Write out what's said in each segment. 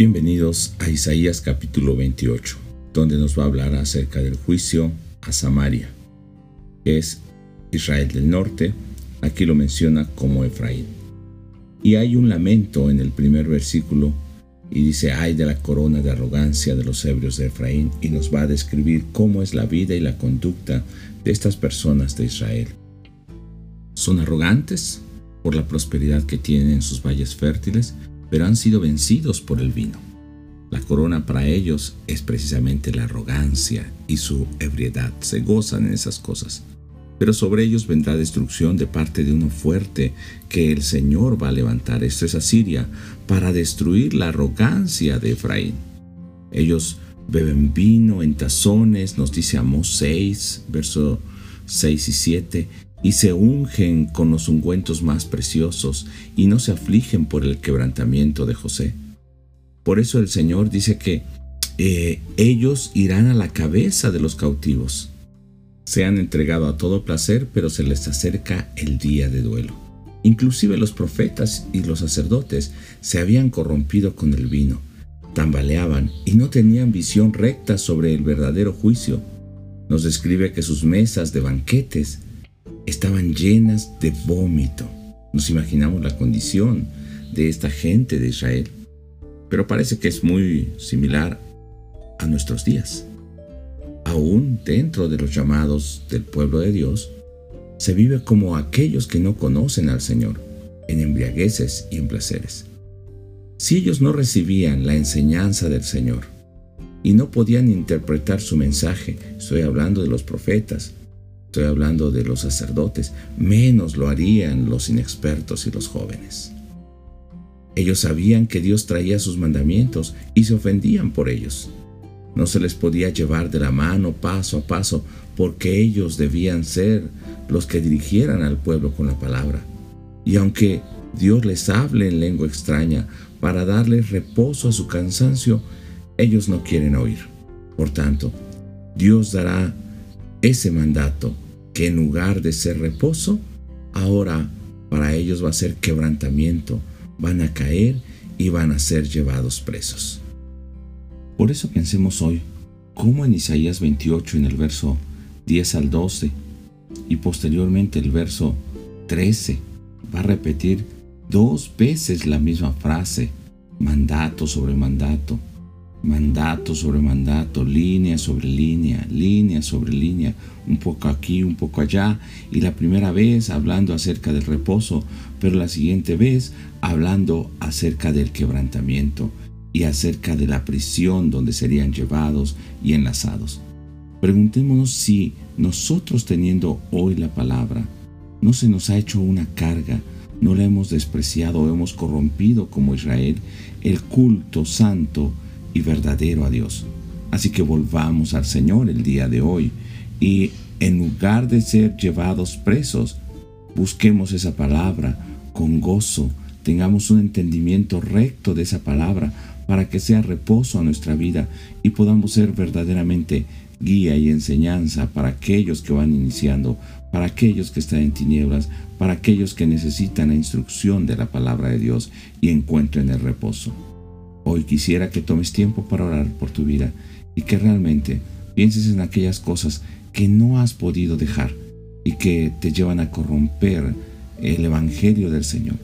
Bienvenidos a Isaías capítulo 28, donde nos va a hablar acerca del juicio a Samaria, que es Israel del norte, aquí lo menciona como Efraín. Y hay un lamento en el primer versículo y dice, ay de la corona de arrogancia de los ebrios de Efraín, y nos va a describir cómo es la vida y la conducta de estas personas de Israel. Son arrogantes por la prosperidad que tienen en sus valles fértiles, pero han sido vencidos por el vino. La corona para ellos es precisamente la arrogancia y su ebriedad. Se gozan en esas cosas. Pero sobre ellos vendrá destrucción de parte de uno fuerte que el Señor va a levantar. Esto es Asiria, para destruir la arrogancia de Efraín. Ellos beben vino en tazones, nos dice Amós 6, verso 6 y 7, y se ungen con los ungüentos más preciosos y no se afligen por el quebrantamiento de José. Por eso el Señor dice que eh, ellos irán a la cabeza de los cautivos. Se han entregado a todo placer, pero se les acerca el día de duelo. Inclusive los profetas y los sacerdotes se habían corrompido con el vino, tambaleaban y no tenían visión recta sobre el verdadero juicio. Nos describe que sus mesas de banquetes estaban llenas de vómito. Nos imaginamos la condición de esta gente de Israel, pero parece que es muy similar a nuestros días. Aún dentro de los llamados del pueblo de Dios, se vive como aquellos que no conocen al Señor, en embriagueces y en placeres. Si ellos no recibían la enseñanza del Señor y no podían interpretar su mensaje, estoy hablando de los profetas, Estoy hablando de los sacerdotes, menos lo harían los inexpertos y los jóvenes. Ellos sabían que Dios traía sus mandamientos y se ofendían por ellos. No se les podía llevar de la mano paso a paso porque ellos debían ser los que dirigieran al pueblo con la palabra. Y aunque Dios les hable en lengua extraña para darles reposo a su cansancio, ellos no quieren oír. Por tanto, Dios dará ese mandato que en lugar de ser reposo, ahora para ellos va a ser quebrantamiento, van a caer y van a ser llevados presos. Por eso pensemos hoy, cómo en Isaías 28 en el verso 10 al 12 y posteriormente el verso 13 va a repetir dos veces la misma frase, mandato sobre mandato, mandato sobre mandato, línea sobre línea, línea sobre línea, un poco aquí, un poco allá, y la primera vez hablando acerca del reposo, pero la siguiente vez hablando acerca del quebrantamiento y acerca de la prisión donde serían llevados y enlazados. Preguntémonos si nosotros teniendo hoy la palabra, no se nos ha hecho una carga, no la hemos despreciado o hemos corrompido como Israel el culto santo, y verdadero a Dios. Así que volvamos al Señor el día de hoy y en lugar de ser llevados presos, busquemos esa palabra con gozo, tengamos un entendimiento recto de esa palabra para que sea reposo a nuestra vida y podamos ser verdaderamente guía y enseñanza para aquellos que van iniciando, para aquellos que están en tinieblas, para aquellos que necesitan la instrucción de la palabra de Dios y encuentren el reposo. Hoy quisiera que tomes tiempo para orar por tu vida y que realmente pienses en aquellas cosas que no has podido dejar y que te llevan a corromper el Evangelio del Señor.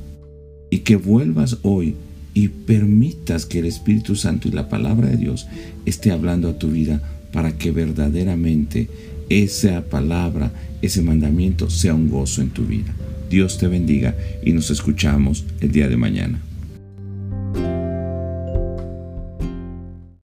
Y que vuelvas hoy y permitas que el Espíritu Santo y la palabra de Dios esté hablando a tu vida para que verdaderamente esa palabra, ese mandamiento sea un gozo en tu vida. Dios te bendiga y nos escuchamos el día de mañana.